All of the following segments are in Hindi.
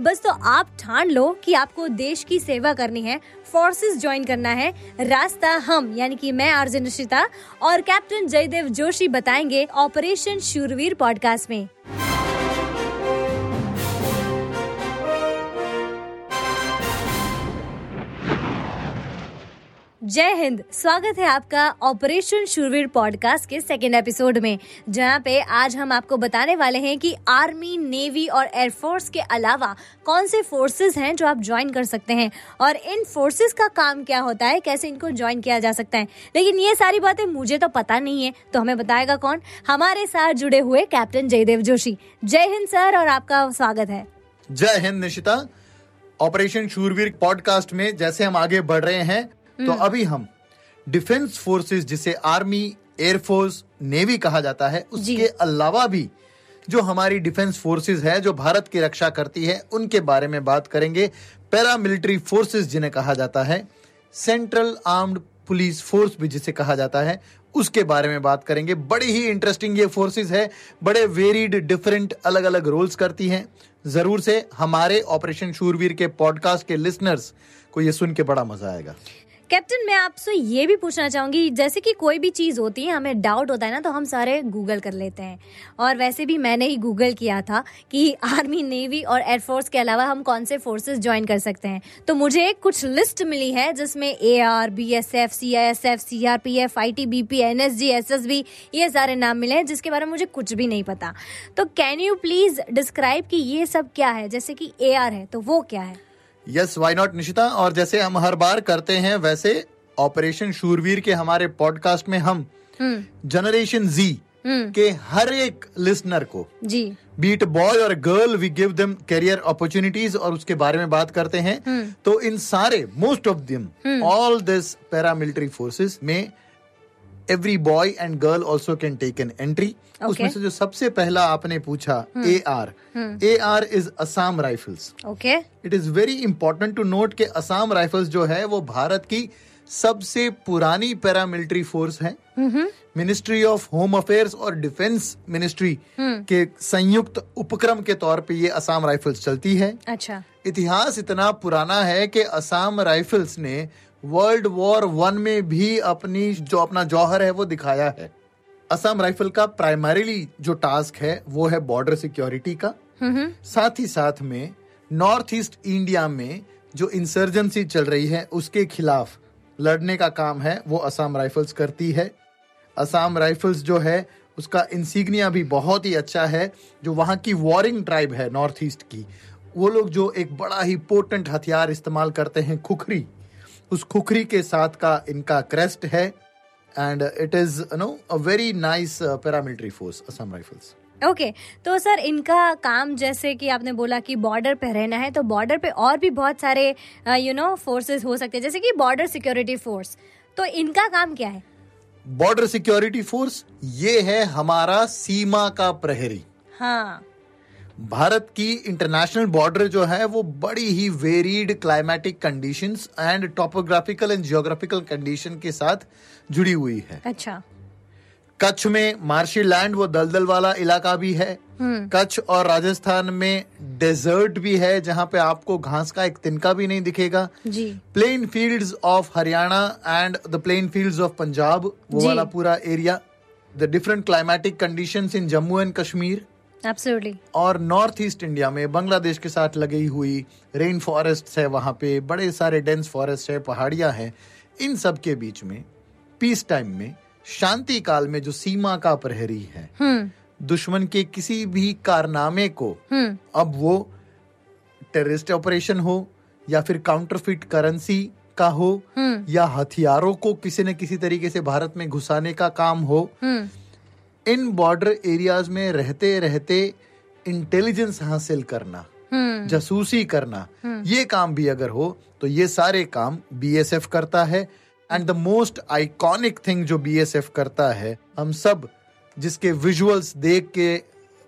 बस तो आप ठान लो कि आपको देश की सेवा करनी है फोर्सेस ज्वाइन करना है, रास्ता हम, यानी कि मैं आर्जन निशिता और कैप्टन जयदेव जोशी बताएँगे ऑपरेशन शूरवीर पॉडकास्ट में। जय हिंद। स्वागत है आपका ऑपरेशन शूरवीर पॉडकास्ट के सेकेंड एपिसोड में, जहाँ पे आज हम आपको बताने वाले हैं कि आर्मी, नेवी और एयरफोर्स के अलावा कौन से फोर्सेस हैं जो आप ज्वाइन कर सकते हैं और इन फोर्सेस का काम क्या होता है, कैसे इनको ज्वाइन किया जा सकता है। लेकिन ये सारी बातें मुझे तो पता नहीं है तो हमें बताएगा कौन? हमारे साथ जुड़े हुए कैप्टन जयदेव जोशी जय हिंद सर और आपका स्वागत है। जय हिंद निशिता। ऑपरेशन शूरवीर पॉडकास्ट में जैसे हम आगे बढ़ रहे हैं तो अभी हम डिफेंस फोर्सेस जिसे आर्मी एयरफोर्स नेवी कहा जाता है उसके अलावा भी जो हमारी डिफेंस फोर्सेस है जो भारत की रक्षा करती है उनके बारे में बात करेंगे। पैरामिलिट्री फोर्सेस जिन्हें कहा जाता है सेंट्रल आर्म्ड पुलिस फोर्स भी जिसे कहा जाता है उसके बारे में बात करेंगे। बड़ी ही इंटरेस्टिंग ये फोर्सेस है बड़े वेरिड डिफरेंट अलग अलग रोल्स करती हैं। ज़रूर से हमारे ऑपरेशन शूरवीर के पॉडकास्ट के लिसनर्स को ये सुन के बड़ा मज़ा आएगा। कैप्टन मैं आपसे ये भी पूछना चाहूँगी, जैसे कि कोई भी चीज़ होती है, हमें डाउट होता है ना तो हम सारे गूगल कर लेते हैं। और वैसे भी मैंने ही गूगल किया था कि आर्मी नेवी और एयरफोर्स के अलावा हम कौन से फोर्सेस ज्वाइन कर सकते हैं। तो मुझे कुछ लिस्ट मिली है, जिसमें A R B S F C I S F C R P F I T B P N S G S S B ये सारे नाम मिले हैं, जिसके बारे में मुझे कुछ भी नहीं पता। तो कैन यू प्लीज़ डिस्क्राइब कि ये सब क्या है? जैसे कि ए आर है तो वो क्या है? यस वाई नॉट निशिता और जैसे हम हर बार करते हैं वैसे ऑपरेशन शूरवीर के हमारे पॉडकास्ट में हम जनरेशन जी के हर एक लिसनर को जी। बीट बॉय और girl we give them career opportunities और उसके बारे में बात करते हैं। तो इन सारे most of them all this paramilitary forces में every boy and girl also can take an entry उसमें से जो सबसे पहला आपने पूछा A R A R is Assam Rifles okay it is very important to note कि असम राइफल्स जो है वो भारत की सबसे पुरानी पैरामिलिट्री फोर्स है। मिनिस्ट्री ऑफ़ होम अफेयर्स और डिफेंस मिनिस्ट्री के संयुक्त उपक्रम के तौर पे ये असम राइफल्स चलती है। अच्छा। इतिहास इतना पुराना है कि असम राइफल्स ने वर्ल्ड वॉर वन में भी अपनी जो अपना जौहर है वो दिखाया है। असम राइफल का प्राइमरीली जो टास्क है वो है बॉर्डर सिक्योरिटी का। साथ ही साथ में नॉर्थ ईस्ट इंडिया में जो इंसर्जेंसी चल रही है उसके खिलाफ लड़ने का काम है वो असम राइफल्स करती है। असम राइफल्स जो है उसका इंसिग्निया भी बहुत ही अच्छा है जो वहाँ की वॉरिंग ट्राइब है नॉर्थ ईस्ट की। वो लोग जो एक बड़ा ही पोटेंट हथियार इस्तेमाल करते हैं खुखरी। उस खुखरी के साथ का इनका क्रेस्ट है and it is no a very nice paramilitary force Assam Rifles okay तो सर इनका काम जैसे कि आपने बोला कि बॉर्डर पे रहना है तो बॉर्डर पे और भी बहुत सारे यू नो फोर्सेस हो सकते हैं जैसे कि बॉर्डर सिक्योरिटी फोर्स तो इनका काम क्या है? बॉर्डर सिक्योरिटी फोर्स ये है हमारा सीमा का प्रहरी। हाँ। भारत की इंटरनेशनल बॉर्डर जो है वो बड़ी ही varied climatic conditions and topographical and geographical condition के साथ जुड़ी हुई है। अच्छा। कच्छ में मार्शी लैंड वो दलदल वाला इलाका भी है। कच्छ और राजस्थान में डेजर्ट भी है जहाँ पे आपको घास का एक तिनका भी नहीं दिखेगा। जी। Plain fields of Haryana and the plain fields of Punjab वो वाला पूरा area the different climatic conditions in Jammu and Kashmir absolutely और नॉर्थ ईस्ट इंडिया में बांग्लादेश के साथ लगी हुई रेन फॉरेस्ट है वहाँ पे बड़े सारे डेंस फॉरेस्ट है पहाड़ियाँ हैं। इन सब के बीच में पीस टाइम में शांति काल में जो सीमा का प्रहरी है हम्म। दुश्मन के किसी भी कारनामे को हम्म। अब वो टेररिस्ट ऑपरेशन हो या फिर काउंटरफिट करेंसी का हो हम्म। या हथियारों को किसी न किसी तरीके से भारत में घुसाने का काम हो इन बॉर्डर एरियाज़ में रहते रहते इंटेलिजेंस हासिल करना हम्म। जासूसी करना ये काम भी अगर हो तो ये सारे काम बीएसएफ करता है। And the most iconic thing जो बीएसएफ करता है हम सब जिसके विजुअल्स देख के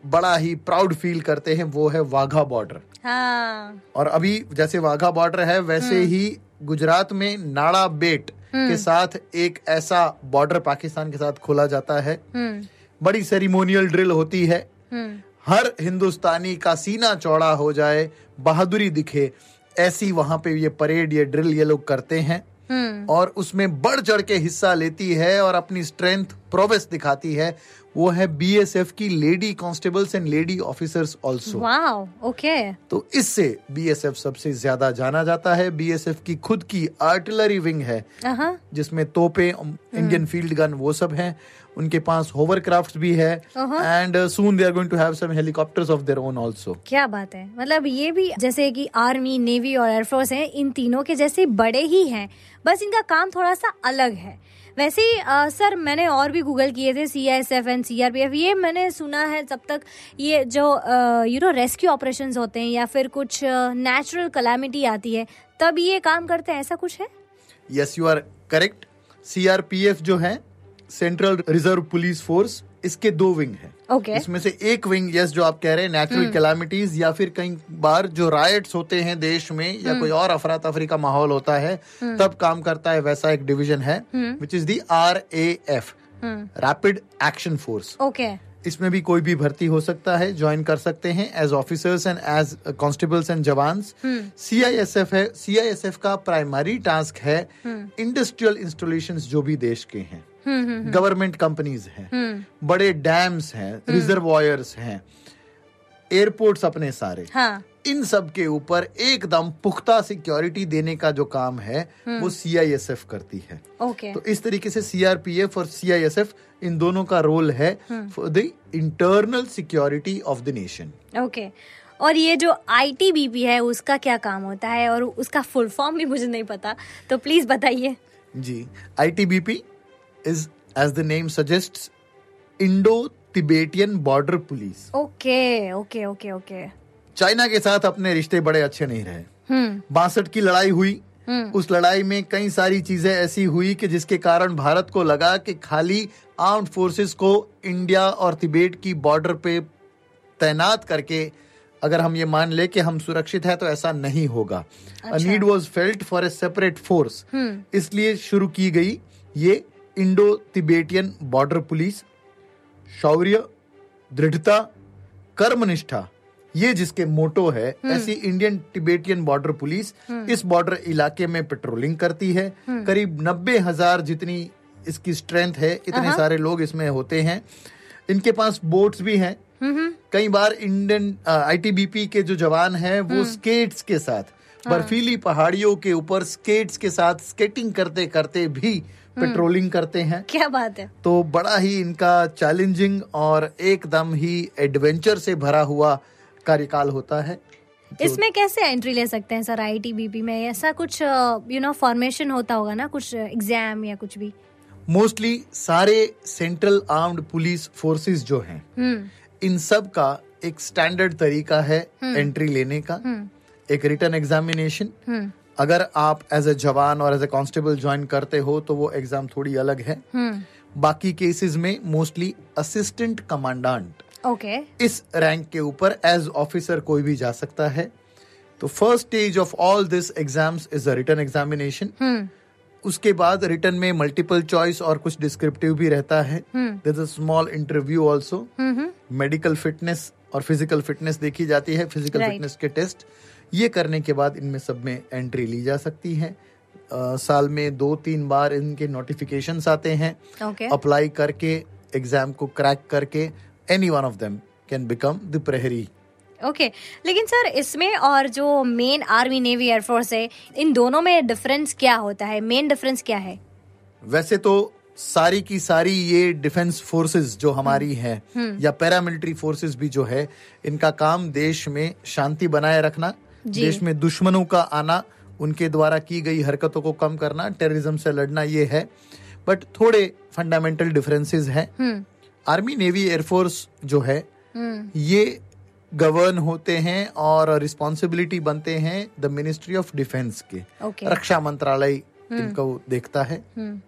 बड़ा ही प्राउड फील करते हैं वो है वाघा बॉर्डर हाँ। और अभी जैसे वाघा बॉर्डर है वैसे ही गुजरात में नाड़ा बेट के साथ एक ऐसा बॉर्डर पाकिस्तान के साथ खोला जाता है। हम्म। बड़ी सेरिमोनियल ड्रिल होती है। हम्म। हर हिंदुस्तानी का सीना चौड़ा हो जाए बहादुरी दिखे ऐसी वहाँ पे ये परेड ये ड्रिल ये लोग करते हैं। हम्म। और उसमें बढ़ चढ़ के हिस्सा लेती है और अपनी स्ट्रेंथ प्रोवेस दिखाती है वो है बीएसएफ की lady constables and lady officers also wow okay तो इससे बीएसएफ सबसे ज़्यादा जाना जाता है। बीएसएफ की खुद की आर्टिलरी विंग है हाँ जिसमें तोपे इंडियन फ़ील्ड गन वो सब हैं। उनके पास होवरक्राफ्ट भी है। And soon they are going to have some helicopters of their own also क्या बात है। मतलब ये भी जैसे कि आर्मी नेवी और एयरफोर्स हैं इन तीनों के जैसे बड़े ही हैं। बस इनका काम थोड़ा सा अलग है। वैसे ही आ, सर मैंने और भी गूगल किए थे C S F and C R P F ये मैंने सुना है जब तक ये जो यू नो रेस्क्यू ऑपरेशन होते हैं या फिर कुछ नेचुरल कलामिटी आती है तब ये काम करते हैं ऐसा कुछ है? Yes you are correct C R P F जो है सेंट्रल रिज़र्व पुलिस फोर्स इसके दो विंग है। ओके इसमें से एक विंग यस जो आप कह रहे हैं नेचुरल कैलामिटीज या फिर कई बार जो राइट्स होते हैं देश में या कोई और अफरा तफरी का माहौल होता है तब काम करता है वैसा एक डिवीज़न है which is the R A F rapid action force okay इसमें भी कोई भी भर्ती हो सकता है ज्वाइन कर सकते हैं as officers and as constables and jawans. CISF है सीआईएसएफ का प्राइमरी टास्क है इंडस्ट्रियल इंस्टॉलेशंस जो भी देश के हैं। गवर्नमेंट कंपनीज़ हैं। बड़े डैम्स हैं रिजर्वॉयर्स हैं। एयरपोर्ट्स अपने सारे। हाँ। इन सब के ऊपर एकदम पुख्ता सिक्योरिटी देने का जो काम है वो सीआईएसएफ करती है। ओके तो इस तरीके से सीआरपीएफ और सीआईएसएफ इन दोनों का रोल है for the internal security of the nation okay और ये जो आईटीबीपी है उसका क्या काम होता है? और उसका फुल फॉर्म भी मुझे नहीं पता। तो प्लीज़ बताइए। जी ITBP is as the name suggest Indo Tibetan border police okay okay okay okay China के साथ अपने रिश्ते बड़े अच्छे नहीं रहे। हम्म। बासठ की लड़ाई हुई। उस लड़ाई में कई सारी चीज़ें ऐसी हुई कि जिसके कारण भारत को लगा कि खाली आर्म फोर्सेस को इंडिया और तिबेट की बॉर्डर पे तैनात करके अगर हम ये मान ले कि हम सुरक्षित है तो ऐसा नहीं होगा। Need was felt for a separate force इसलिए शुरू की गई ये इंडो तिबेटियन बॉर्डर पुलिस शौर्य दृढ़ता कर्मनिष्ठा ये जिसके मोटो है ऐसी इंडियन टिबेटियन बॉर्डर पुलिस इस बॉर्डर इलाके में पेट्रोलिंग करती है। करीब नब्बे हज़ार जितनी इसकी स्ट्रेंथ है इतने सारे लोग इसमें होते हैं। इनके पास बोट्स भी हैं। कई बार इंडियन आईटीबीपी के जो जवान हैं वो स्केट्स के साथ बर्फीली पहाड़ियों के ऊपर स्केट्स के साथ स्केटिंग करते करते भी पेट्रोलिंग करते हैं। क्या बात है। तो बड़ा ही इनका चैलेंजिंग और एकदम ही एडवेंचर से भरा हुआ कार्यकाल होता है। इसमें कैसे एंट्री ले सकते हैं सर आई आईटीबीपी में? ऐसा कुछ यू नो फॉर्मेशन होता होगा ना कुछ एग्ज़ाम या कुछ भी? मोस्टली सारे सेंट्रल आर्म्ड पुलिस फोर्सेस जो हैं हम्म। इन सब का एक स्टैंडर्ड तरीका है एंट्री लेने का। एक रिटर्न एग्जामिनेशन हम्म। अगर आप एज ए जवान और एज ए कांस्टेबल ज्वाइन करते हो तो वो एग्ज़ाम थोड़ी अलग है। हम्म। बाकी केसेस में मोस्टली असिस्टेंट कमांडेंट ओके इस रैंक के ऊपर एज ऑफिसर कोई भी जा सकता है। तो first stage of all this exams is a written examination hmm. उसके बाद रिटर्न में मल्टीपल चॉइस और कुछ डिस्क्रिप्टिव भी रहता है। Is small interview also hmm medical fitness और फ़िज़िकल फिटनेस देखी जाती है। फ़िज़िकल. फिटनेस के टेस्ट ये करने के बाद इनमें सब में एंट्री ली जा सकती है। अ, साल में दो तीन बार इनके नोटिफिकेशंस आते हैं। अप्लाई करके एग्ज़ाम को क्रैक करके any one of them can become the prahari okay लेकिन सर इसमें और जो मेन आर्मी नेवी एयरफोर्स है इन दोनों में डिफरेंस क्या होता है? मेन डिफरेंस क्या है? वैसे तो सारी की सारी ये डिफेंस फोर्सेस जो हमारी हैं या पैरामिलिट्री फोर्सेस भी जो है इनका काम देश में शांति बनाए रखना। देश में दुश्मनों का आना उनके द्वारा की गई हरकतों को कम करना टेररिज्म से लड़ना ये है। बट थोड़े फंडामेंटल डिफरेंसेस हैं। हम्म। आर्मी नेवी एयरफोर्स जो है हम्म। ये गवर्न होते हैं और रिस्पॉन्सिबिलिटी बनते हैं द मिनिस्ट्री ऑफ़ डिफेंस के। Okay. रक्षा मंत्रालय इनको देखता है। हम्म।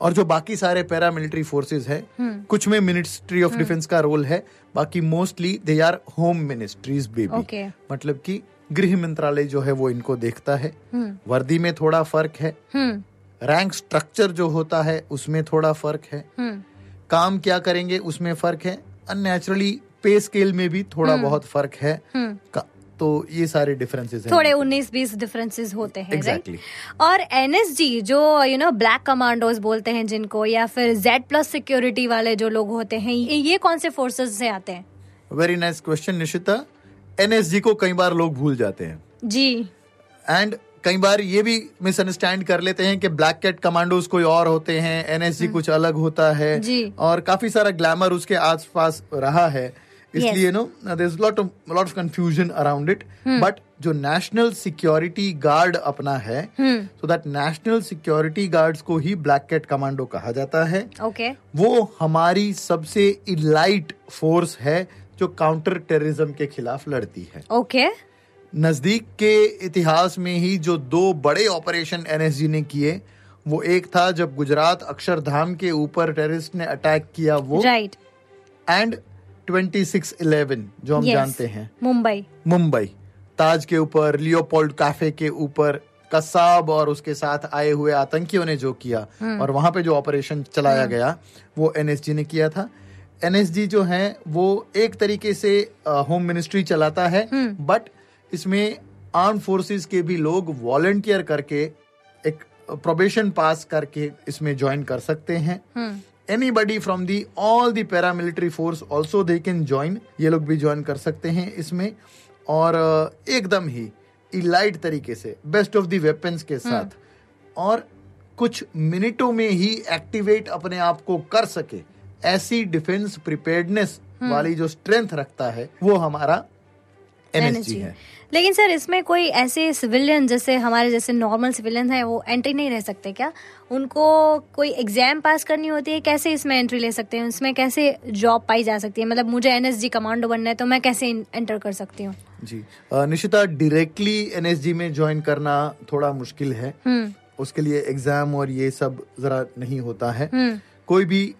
और जो बाकी सारे पैरा मिलिट्री फोर्सेज है कुछ में मिनिस्ट्री ऑफ़ डिफेंस का रोल है बाकी mostly they are home ministries baby मतलब कि गृह मंत्रालय जो है वो इनको देखता है। हम्म। वर्दी में थोड़ा फ़र्क है। हम्म। रैंक स्ट्रक्चर जो होता है उसमें थोड़ा फ़र्क है। हम्म। काम क्या करेंगे उसमें फ़र्क है। अननेचुरली पे स्केल में भी थोड़ा बहुत फ़र्क है। तो ये सारे डिफरेंसेस हैं। थोड़े 19 20 डिफरेंसेस होते हैं Exactly. और एनएसजी जो यू नो ब्लैक कमांडोज बोलते हैं जिनको या फिर जेड प्लस सिक्योरिटी वाले जो लोग होते हैं ये कौन से फोर्सेस से आते हैं? Very nice question Nishita NSG को कई बार लोग भूल जाते हैं जी एंड कई बार ये भी मिसअंडरस्टैंड कर लेते हैं कि ब्लैक कैट कमांडोज कोई और होते हैं एनएसजी कुछ अलग होता है हम्म। जी। और काफ़ी सारा ग्लैमर उसके आसपास रहा है इसलिए no lot of lot of confusion around it hmm. But जो नेशनल सिक्योरिटी गार्ड अपना है हम्म so that national security guards को ही ब्लैक कैट कमांडो कहा जाता है ओके okay. वो हमारी सबसे इलाइट फोर्स है जो काउंटर टेररिज्म के खिलाफ लड़ती है। Okay okay. नज़दीक के इतिहास में ही जो दो बड़े ऑपरेशन एनएसजी ने किए वो एक था जब गुजरात अक्षरधाम के ऊपर टेररिस्ट ने अटैक किया वो। राइट एंड 2611 जो हम yes, जानते हैं। मुंबई। मुंबई। ताज के ऊपर लियोपोल्ड कैफ़े के ऊपर कसाब और उसके साथ आए हुए आतंकियों ने जो किया। और वहाँ पे जो ऑपरेशन चलाया गया वो एनएसजी ने किया था। एनएसजी जो है वो एक तरीके से होम मिनिस्ट्री चलाता है। बट इसमें आर्म फोर्सेस के भी लोग वॉलंटियर करके एक प्रोबेशन पास करके इसमें ज्वाइन कर सकते हैं। हम्म। Anybody from the all the paramilitary force also they can join ये लोग भी ज्वाइन कर सकते हैं इसमें। और एकदम ही इलाइट तरीके से बेस्ट ऑफ़ दी वेपन्स के साथ। और कुछ मिनटों में ही एक्टिवेट अपने आप को कर सके। ऐसी डिफेंस प्रिपेयर्डनेस वाली जो स्ट्रेंथ रखता है वो हमारा एनएसजी है। लेकिन सर इसमें कोई ऐसे सिविलियन जैसे हमारे जैसे नॉर्मल सिविलियन है वो एंट्री नहीं रह सकते क्या? उनको कोई एग्ज़ाम पास करनी होती है कैसे इसमें एंट्री ले सकते हैं? इसमें कैसे जॉब पाई जा सकती है? मतलब मुझे एनएसजी कमांडो बनना है तो मैं कैसे एंटर कर सकती हूँ? जी। निशिता डायरेक्टली एनएसजी में ज्वाइन करना थोड़ा मुश्किल है। हम्म। उसके लिए एग्ज़ाम और ये सब जरा नहीं होता है। हम्म। कोई भी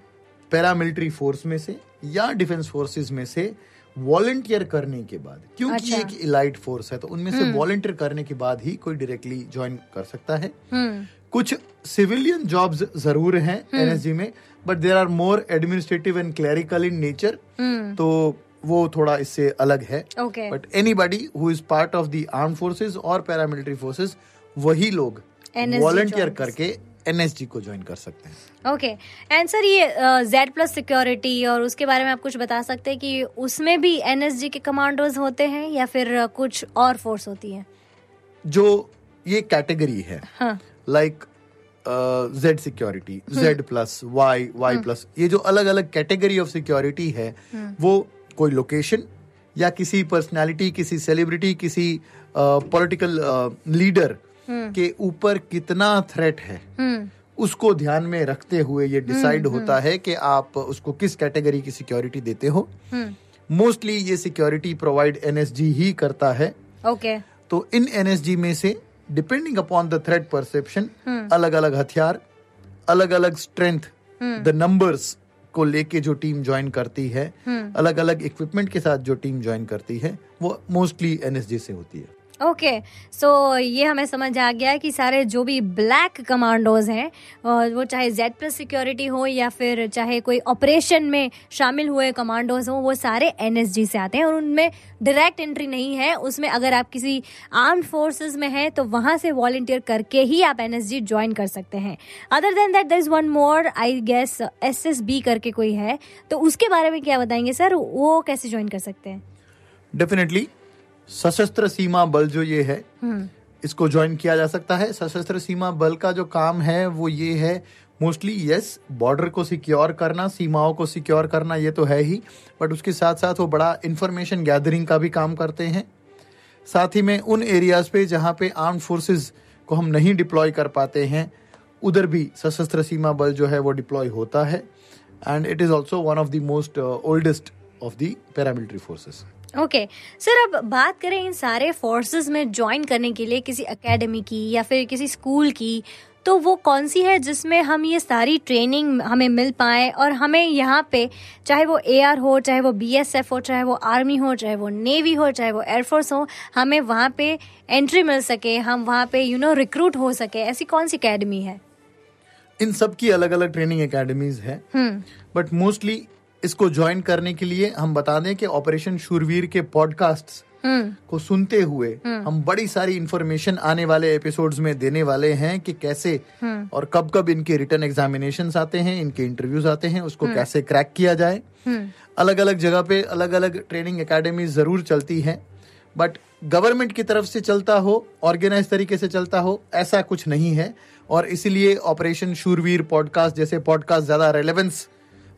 पैरामिलिट्री फोर्स में से या डिफेंस फोर्सेस में से वॉलंटियर करने के बाद क्योंकि अच्छा। एक इलाइट फोर्स है तो उनमें से वॉलंटियर करने के बाद ही कोई डायरेक्टली ज्वाइन कर सकता है। हम्म। कुछ सिविलियन जॉब्स ज़रूर हैं एनएसजी में but there are more administrative and clerical in nature hmm. तो वो थोड़ा इससे अलग है। But anybody who is part of the arm forces और पैरामिलिट्री फोर्सेज वही लोग वॉलंटियर करके एनएसजी को ज्वाइन कर सकते हैं। ओके एंड सर ये जेड प्लस सिक्योरिटी और उसके बारे में आप कुछ बता सकते हैं कि उसमें भी एनएसजी के कमांडोज होते हैं या फिर अ, कुछ और फोर्स होती है? जो ये कैटेगरी है हाँ। Like Z security Z plus Y Y plus ये जो अलग अलग कैटेगरी ऑफ़ सिक्योरिटी है वो कोई लोकेशन या किसी पर्सनालिटी किसी सेलिब्रिटी किसी पॉलिटिकल लीडर के ऊपर कितना थ्रेट है हम्म। उसको ध्यान में रखते हुए ये डिसाइड होता है कि आप उसको किस कैटेगरी की सिक्योरिटी देते हो। हम्म। मोस्टली ये सिक्योरिटी प्रोवाइड एनएसजी ही करता है। ओके तो इन एनएसजी में से depending upon the threat perception अलग अलग हथियार अलग अलग स्ट्रेंथ द नंबर्स को लेके जो टीम ज्वाइन करती है अलग अलग इक्विपमेंट के साथ जो टीम ज्वाइन करती है वो मोस्टली एनएसजी से होती है। ओके सो ये हमें समझ आ गया कि सारे जो भी ब्लैक कमांडोज हैं वो चाहे जेड प्लस सिक्योरिटी हो या फिर चाहे कोई ऑपरेशन में शामिल हुए कमांडोज हो, वो सारे एनएसजी से आते हैं और उनमें डायरेक्ट एंट्री नहीं है। उसमें अगर आप किसी आर्म्ड फोर्सेस में हैं तो वहाँ से वॉलंटियर करके ही आप एनएसजी ज्वाइन कर सकते हैं। Other than that there is one more I guess S S B करके कोई है। तो उसके बारे में क्या बताएँगे, सर? वो कैसे ज्वाइन कर सकते हैं? डेफिनेटली सशस्त्र सीमा बल जो ये है हम्म। इसको ज्वाइन किया जा सकता है। सशस्त्र सीमा बल का जो काम है वो ये है मोस्टली यस बॉर्डर को सिक्योर करना सीमाओं को सिक्योर करना ये तो है ही। बट उसके साथ साथ वो बड़ा इंफॉर्मेशन गैदरिंग का भी काम करते हैं। साथ ही में उन एरियाज़ पे जहाँ पे आर्म फोर्सेस को हम नहीं डिप्लॉय कर पाते हैं उधर भी सशस्त्र सीमा बल जो है वो डिप्लॉय होता है। And it is also one of the most oldest of the paramilitary forces okay sir अब बात करें इन सारे फोर्सेस में ज्वाइन करने के लिए किसी एकेडमी की या फिर किसी स्कूल की तो वो कौन सी है जिसमें हम ये सारी ट्रेनिंग हमें मिल पाए और हमें यहाँ पे चाहे वो एआर हो चाहे वो बीएसएफ हो चाहे वो आर्मी हो चाहे वो नेवी हो चाहे वो एयरफोर्स हो हमें वहाँ पे एंट्री मिल सके हम वहाँ पे यू नो रिक्रूट हो सके ऐसी कौन सी एकेडमी है? इन सब की अलग अलग ट्रेनिंग एकेडमीज है बट मोस्टली इसको ज्वाइन करने के लिए हम बता दें कि ऑपरेशन शूरवीर के पॉडकास्ट हम्म। को सुनते हुए हम बड़ी सारी इंफॉर्मेशन आने वाले एपिसोड्स में देने वाले हैं कि कैसे और कब कब इनके रिटर्न एग्जामिनेशन आते हैं इनके इंटरव्यूज़ आते हैं उसको कैसे क्रैक किया जाए। अलग अलग जगह पे अलग अलग ट्रेनिंग एकेडमी ज़रूर चलती है बट गवर्नमेंट की तरफ़ से चलता हो ऑर्गेनाइज तरीके से चलता हो ऐसा कुछ नहीं है। और इसीलिए ऑपरेशन शूरवीर पॉडकास्ट जैसे पॉडकास्ट ज़्यादा रेलेवेंस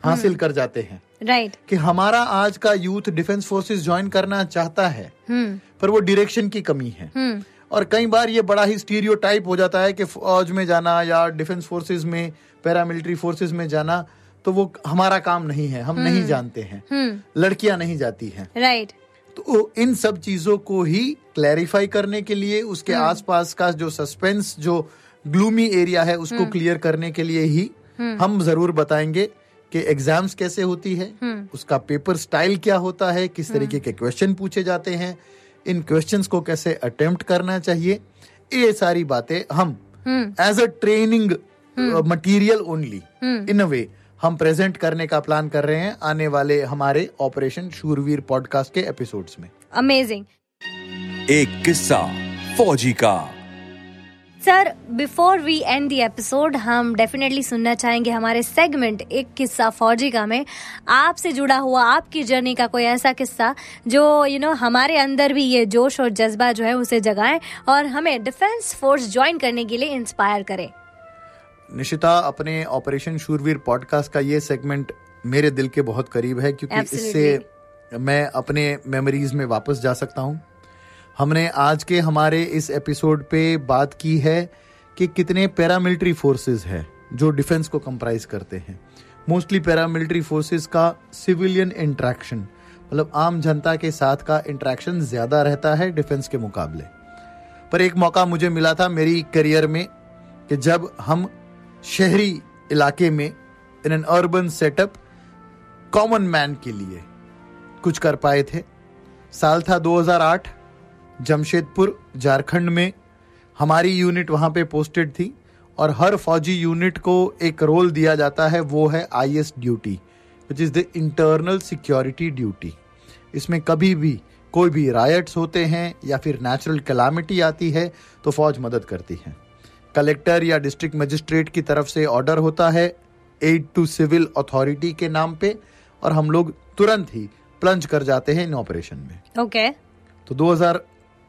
हासिल कर जाते हैं। राइट कि हमारा आज का यूथ डिफेंस फोर्सेस ज्वाइन करना चाहता है हम्म। पर वो डायरेक्शन की कमी है। हम्म। और कई बार ये बड़ा ही स्टीरियो हो जाता है कि फौज में जाना या डिफेंस फोर्सेस में पैरामिलिट्री फोर्सेस में जाना तो वो हमारा काम नहीं है हम नहीं जानते हैं। हम्म। लड़कियाँ नहीं जाती हैं। राइट तो इन सब चीज़ों को ही क्लैरिफाई करने के लिए उसके आसपास का जो सस्पेंस जो ग्लूमी एरिया है उसको क्लियर करने के लिए ही हम ज़रूर बताएँगे। कि एग्ज़ाम्स कैसे होती है उसका पेपर स्टाइल क्या होता है किस तरीके के क्वेश्चन पूछे जाते हैं इन क्वेश्चंस को कैसे अटेम्प्ट करना चाहिए ये सारी बातें हम as a training material only in a way हम प्रेजेंट करने का प्लान कर रहे हैं आने वाले हमारे ऑपरेशन शूरवीर पॉडकास्ट के एपिसोड्स में। अमेजिंग एक किस्सा फौजी का। Sir before we end the episode हम डेफिनेटली सुनना चाहेंगे हमारे सेगमेंट एक किस्सा फौजी का में। आपसे जुड़ा हुआ आपकी जर्नी का कोई ऐसा किस्सा जो यू you नो know, हमारे अंदर भी ये जोश और जज्बा जो है उसे जगाए और हमें डिफेंस फोर्स ज्वाइन करने के लिए इंस्पायर करे। निशिता अपने ऑपरेशन शूरवीर पॉडकास्ट का ये सेगमेंट मेरे दिल के बहुत करीब है क्योंकि Absolutely. इससे मैं अपने मेमोरीज में वापस जा सकता हूँ। हमने आज के हमारे इस एपिसोड पे बात की है कि कितने पैरामिलिट्री फोर्सेस हैं जो डिफेंस को कंप्राइज करते हैं। मोस्टली पैरामिलिट्री फोर्सेस का सिविलियन इंट्रैक्शन मतलब आम जनता के साथ का इंट्रैक्शन ज़्यादा रहता है डिफेंस के मुकाबले। पर एक मौका मुझे मिला था मेरी करियर में कि जब हम शहरी इलाके में in an urban setup common man के लिए कुछ कर पाए थे। साल था 2008 जमशेदपुर झारखंड में हमारी यूनिट वहाँ पे पोस्टेड थी और हर फौजी यूनिट को एक रोल दिया जाता है वो है I S duty which is the internal security duty इसमें कभी भी कोई भी रायट्स होते हैं या फिर नेचुरल कैलामिटी आती है तो फौज मदद करती है। कलेक्टर या डिस्ट्रिक्ट मजिस्ट्रेट की तरफ़ से ऑर्डर होता है एड टू सिविल अथॉरिटी के नाम पे और हम लोग तुरंत ही प्लंज कर जाते हैं इन ऑपरेशन में। Okay okay. तो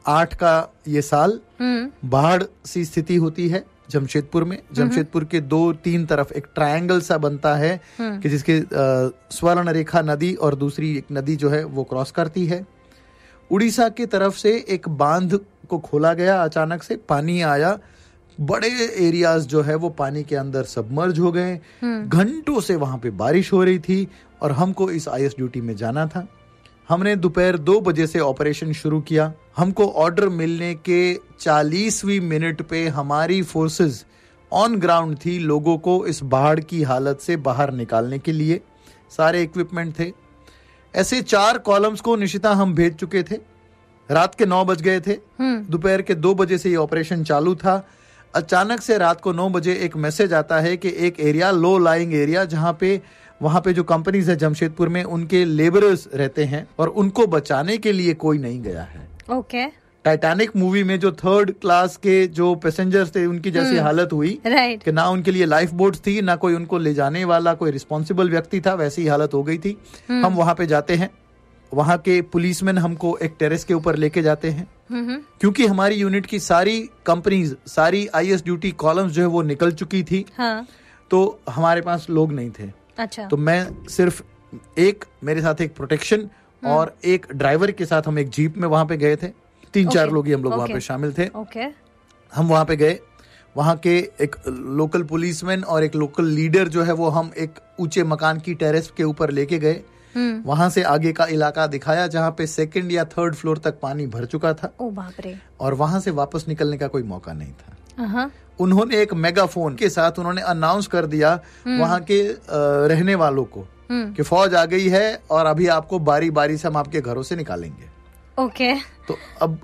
2008 का ये साल हम्म। बाढ़ सी स्थिति होती है जमशेदपुर में। जमशेदपुर के दो तीन तरफ़ एक ट्रायंगल सा बनता है कि जिसके स्वर्ण रेखा नदी और दूसरी एक नदी जो है वो क्रॉस करती है। उड़ीसा की तरफ़ से एक बाँध को खोला गया अचानक से पानी आया। बड़े एरियाज़ जो है वो पानी के अंदर सबमर्ज हो गए। घंटों से वहाँ पे बारिश हो रही थी और हमको इस आईएस ड्यूटी में जाना था। हमने दोपहर दो बजे से ऑपरेशन शुरू किया। हमको ऑर्डर मिलने के चालीसवीं मिनट पे हमारी फोर्सेस ऑन ग्राउंड थी लोगों को इस बाढ़ की हालत से बाहर निकालने के लिए। सारे इक्विपमेंट थे। ऐसे चार कॉलम्स को निशिता हम भेज चुके थे। रात के नौ बज गए थे। दोपहर के दो बजे से ये ऑपरेशन चालू था। अचानक से रात को नौ बजे एक मैसेज आता है कि एक एरिया लो लाइंग एरिया जहाँ पे वहाँ पे जो कंपनीज़ है जमशेदपुर में उनके लेबरर्स रहते हैं और उनको बचाने के लिए कोई नहीं गया है। ओके टाइटैनिक मूवी में जो थर्ड क्लास के जो पैसेंजर्स थे उनकी जैसी हालत हुई राइट कि ना उनके लिए लाइफ बोट थी ना कोई उनको ले जाने वाला कोई रिस्पॉन्सिबल व्यक्ति था वैसी ही हालत हो गई थी। हम वहाँ पे जाते हैं। वहाँ के पुलिसमैन हमको एक टेरेस के ऊपर लेके जाते हैं। क्योंकि हमारी यूनिट की सारी कंपनीज़ सारी आईएस ड्यूटी कॉलम्स जो है वो निकल चुकी थी। हाँ। तो हमारे पास लोग नहीं थे। अच्छा। तो मैं सिर्फ़ एक मेरे साथ एक प्रोटेक्शन और एक ड्राइवर के साथ हम एक जीप में वहाँ पे गए थे। तीन चार लोग ही हम लोग वहाँ पे शामिल थे। ओके हम वहाँ पे गए। वहाँ के एक लोकल पुलिसमैन और एक लोकल लीडर जो है वो हम एक ऊँचे मकान की टेरेस के ऊपर लेके गए। वहाँ से आगे का इलाका दिखाया जहाँ पे सेकंड या थर्ड फ्लोर तक पानी भर चुका था। ओ बाप रे। और वहाँ से वापस निकलने का कोई मौका नहीं था। उन्होंने एक मेगाफोन के साथ उन्होंने अनाउंस कर दिया वहाँ के रहने वालों को कि फौज आ गई है और अभी आपको बारी बारी से हम आपके घरों से निकालेंगे। ओके तो अब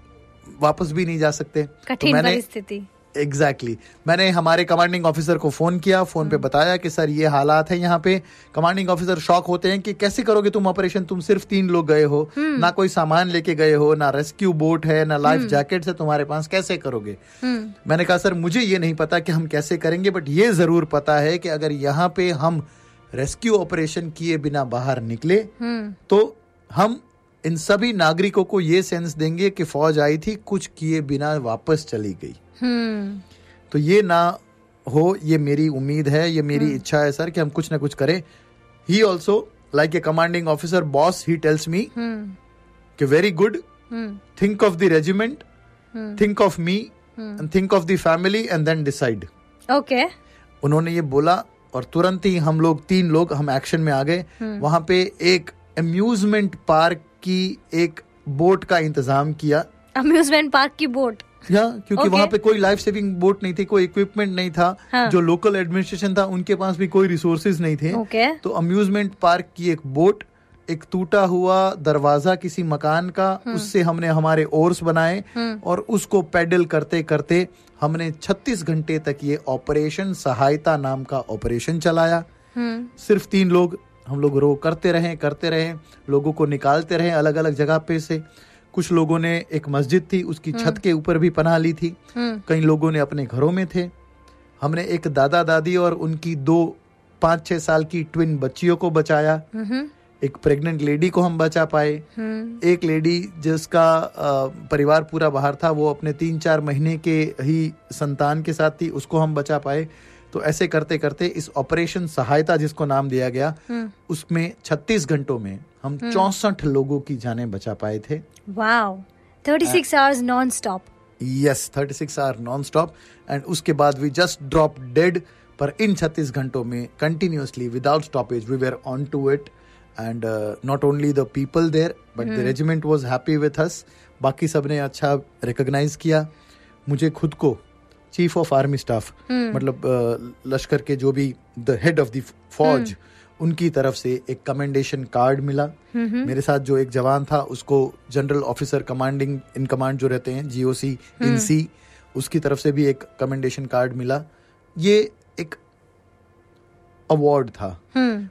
वापस भी नहीं जा सकते। तो कठिन मैंने परिस्थिति। Exactly exactly. मैंने हमारे कमांडिंग ऑफिसर को फ़ोन किया फ़ोन पे बताया कि सर ये हालात है यहाँ पे। कमांडिंग ऑफिसर शॉक होते हैं कि कैसे करोगे तुम ऑपरेशन तुम सिर्फ़ तीन लोग गए हो। ना कोई सामान लेके गए हो ना रेस्क्यू बोट है ना लाइफ जैकेट है तुम्हारे पास। कैसे करोगे? मैंने कहा सर मुझे ये नहीं पता कि हम कैसे करेंगे बट ये ज़रूर पता है कि अगर यहाँ पे हम रेस्क्यू ऑपरेशन किए बिना बाहर निकले तो हम इन सभी नागरिकों को ये सेंस देंगे कि फौज आई थी कुछ किए बिना वापस चली गई। तो ये ना हो ये मेरी उम्मीद है ये मेरी इच्छा है सर कि हम कुछ ना कुछ करें। He also like a commanding officer boss he tells me कि very good think of the regiment think of me and think of the family and then decide okay उन्होंने ये बोला और तुरंत ही हम लोग तीन लोग हम एक्शन में आ गए। वहाँ पे एक अम्यूजमेंट पार्क की एक बोट का इंतज़ाम किया। अम्यूजमेंट पार्क की बोट या क्योंकि Okay. वहाँ पे कोई लाइफ सेविंग बोट नहीं थी कोई इक्विपमेंट नहीं था हाँ. जो लोकल एडमिनिस्ट्रेशन था उनके पास भी कोई रिसोर्सेज नहीं थे। ओके तो अम्यूजमेंट पार्क की एक बोट एक टूटा हुआ दरवाज़ा किसी मकान का उससे हमने हमारे ओर्स बनाए और उसको पैडल करते करते हमने 36 घंटे तक ये ऑपरेशन सहायता नाम का ऑपरेशन चलाया। सिर्फ़ तीन लोग हम लोग रो करते रहे करते रहे लोगों को निकालते रहे अलग अलग जगह पे से। कुछ लोगों ने एक मस्जिद थी उसकी छत के ऊपर भी पनाह ली थी। कई लोगों ने अपने घरों में थे। हमने एक दादा दादी और उनकी दो पाँच छह साल की ट्विन बच्चियों को बचाया। एक प्रेग्नेंट लेडी को हम बचा पाए। एक लेडी जिसका परिवार पूरा बाहर था वो अपने तीन चार महीने के ही संतान के साथ थी उसको हम बचा पाए। तो ऐसे करते करते इस ऑपरेशन सहायता जिसको नाम दिया गया उसमें 36 घंटों में हम चौसठ लोगों की जाने बचा पाए थे। Wow. 36 hours non stop yes 36 hour non stop and उसके बाद वी जस्ट ड्रॉप डेड पर इन 36 घंटों में continuously without stoppage we were on to it and not only the people there but the regiment was happy with us बाकी सबने अच्छा रिकॉग्नाइज किया। मुझे खुद को चीफ ऑफ़ आर्मी स्टाफ मतलब लश्कर के जो भी द हेड ऑफ़ द फौज उनकी तरफ़ से एक कमेंडेशन कार्ड मिला। मेरे साथ जो एक जवान था उसको general officer commanding in command जो रहते हैं जीओसी इनसी उसकी तरफ़ से भी एक कमेंडेशन कार्ड मिला। ये एक अवार्ड था।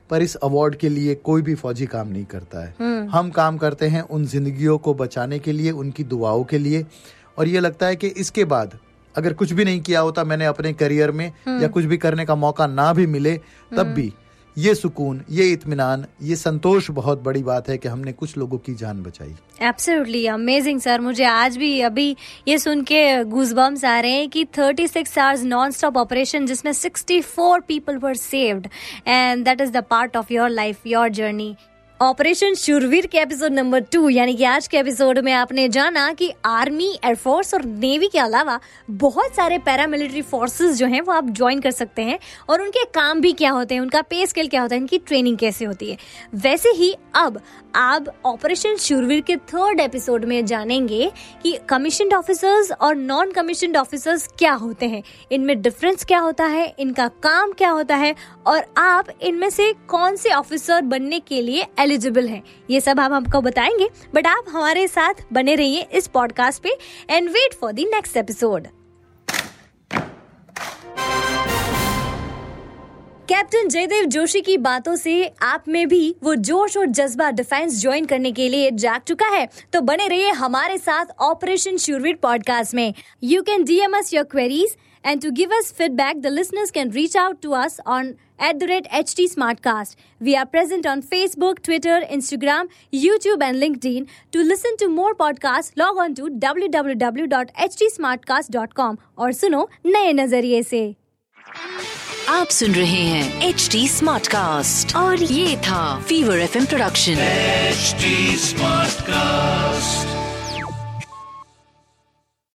पर इस अवार्ड के लिए कोई भी फौजी काम नहीं करता है। हम काम करते हैं उन जिंदगियों को बचाने के लिए उनकी दुआओं के लिए। और ये लगता है कि इसके बाद अगर कुछ भी नहीं किया होता मैंने अपने करियर में या कुछ भी करने का मौका ना भी मिले तब भी ये सुकून ये इत्मीनान ये संतोष बहुत बड़ी बात है कि हमने कुछ लोगों की जान बचाई। एब्सोल्युटली अमेजिंग सर मुझे आज भी अभी ये सुन के गूजबम्स आ रहे हैं कि 36 six hours non stop operation जिसमें 64 people were saved and that is the part of your life your journey operation Shurveer के एपिसोड नंबर टू, यानी कि आज के एपिसोड में आपने जाना कि आर्मी एयरफोर्स और नेवी के अलावा बहुत सारे पैरामिलिट्री फोर्सेस जो हैं वो आप ज्वाइन कर सकते हैं। और उनके काम भी क्या होते हैं? उनका पे स्केल क्या होता है? इनकी ट्रेनिंग कैसे होती है? वैसे ही अब, आप ऑपरेशन शूरवीर के थर्ड एपिसोड में जानेंगे कि कमीशन ऑफिसर्स और नॉन कमीशन ऑफिसर्स क्या होते हैं। इनमें डिफरेंस क्या होता है? इनका काम क्या होता है? और आप इनमें से कौन से ऑफिसर बनने के लिए एलिजिबल हैं। ये सब हम आपको बताएँगे बट आप हमारे साथ बने रहिए इस पॉडकास्ट पे and wait for the next episode captain Jaidev Joshi की बातों से आप में भी वो जोश और जज्बा डिफेंस ज्वाइन करने के लिए जाग चुका है। तो बने रहिए हमारे साथ ऑपरेशन शूरवीर पॉडकास्ट में। You can DM us your queries and to give us feedback, the listeners can reach out to us on at the rate ht smartcast we are present on facebook twitter instagram youtube and linkedin to listen to more podcasts log on to www.htsmartcast.com और सुनो नए नज़रिए से आप सुन रहे हैं एच डी स्मार्ट कास्ट और ये था Fever F production HD Smartcast.